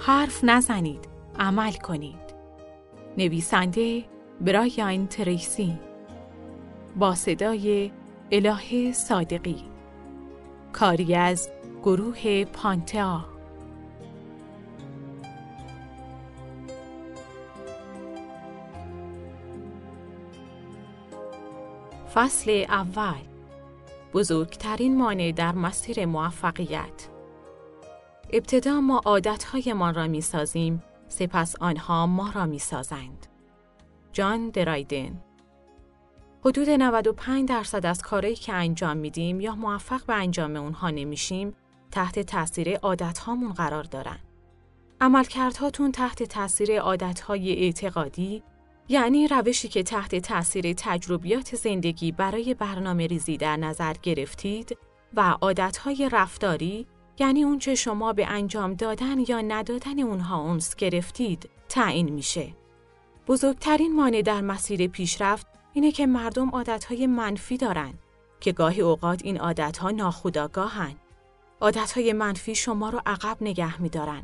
حرف نزنید. عمل کنید. نویسنده برایان تریسی. با صدای اله صادقی. کاری از گروه پانتا فصل اول. بزرگترین مانع در مسیر موفقیت. ابتدا ما عادتهایمان را می سازیم سپس آنها ما را می سازند. جان درایدن حدود 95 درصد از کارهایی که انجام میدیم یا موفق به انجام اونها نمیشیم تحت تاثیر عادتهامون قرار دارن. عملکردهاتون تحت تاثیر عادتهای اعتقادی یعنی روشی که تحت تاثیر تجربیات زندگی برای برنامه ریزی در نظر گرفتید و عادتهای رفتاری یعنی اونچه شما به انجام دادن یا ندادن اونها اونس گرفتید تعیین میشه. بزرگترین مانع در مسیر پیشرفت اینه که مردم عادتهای منفی دارن که گاهی اوقات این عادتها ناخودآگاهن. عادتهای منفی شما رو عقب نگه میدارن.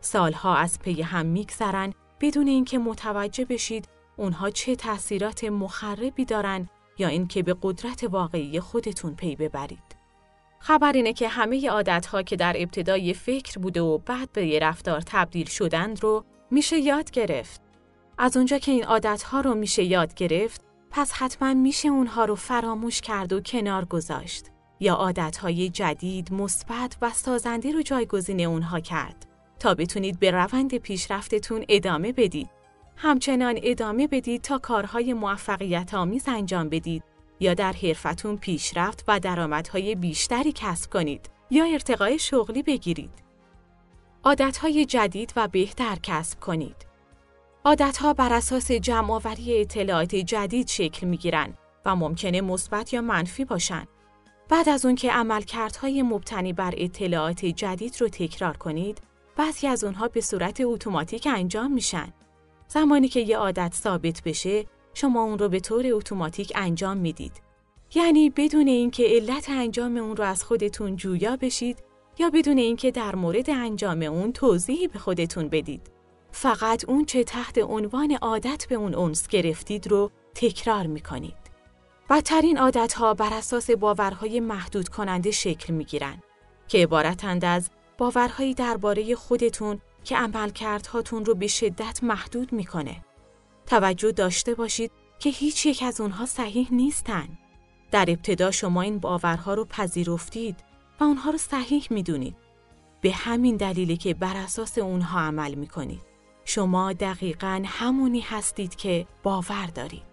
سالها از پی هم میگذرن بدون اینکه متوجه بشید اونها چه تاثیرات مخربی دارن یا اینکه به قدرت واقعی خودتون پی ببرید. خبر اینه که همه عادتها که در ابتدای فکر بوده و بعد به یه رفتار تبدیل شدند رو میشه یاد گرفت. از اونجا که این عادتها رو میشه یاد گرفت، پس حتما میشه اونها رو فراموش کرد و کنار گذاشت. یا عادتهای جدید، مثبت و سازنده رو جایگزین اونها کرد تا بتونید به روند پیشرفتتون ادامه بدید. همچنان ادامه بدید تا کارهای موفقیت آمیز انجام بدید یا در حرفتون پیشرفت و درآمدهای بیشتری کسب کنید یا ارتقای شغلی بگیرید. عادتهای جدید و بهتر کسب کنید. عادتها بر اساس جمعآوری اطلاعات جدید شکل می‌گیرن و ممکنه مثبت یا منفی باشن. بعد از اون که عملکردهای مبتنی بر اطلاعات جدید رو تکرار کنید، بعضی از اونها به صورت اتوماتیک انجام میشن. زمانی که یه عادت ثابت بشه، شما اون رو به طور اتوماتیک انجام می‌دید. یعنی بدون اینکه علت انجام اون رو از خودتون جویا بشید یا بدون اینکه در مورد انجام اون توضیحی به خودتون بدید. فقط اون چه تحت عنوان عادت به اون اونس گرفتید رو تکرار می‌کنید. بدترین عادت ها بر اساس باورهای محدود کننده شکل می‌گیرن که عبارتند از باورهایی درباره خودتون که عملکردهاتون رو به شدت محدود می‌کنه. توجه داشته باشید که هیچ یک از اونها صحیح نیستن. در ابتدا شما این باورها رو پذیرفتید و اونها رو صحیح می‌دونید. به همین دلیلی که بر اساس اونها عمل می‌کنید. شما دقیقا همونی هستید که باور دارید.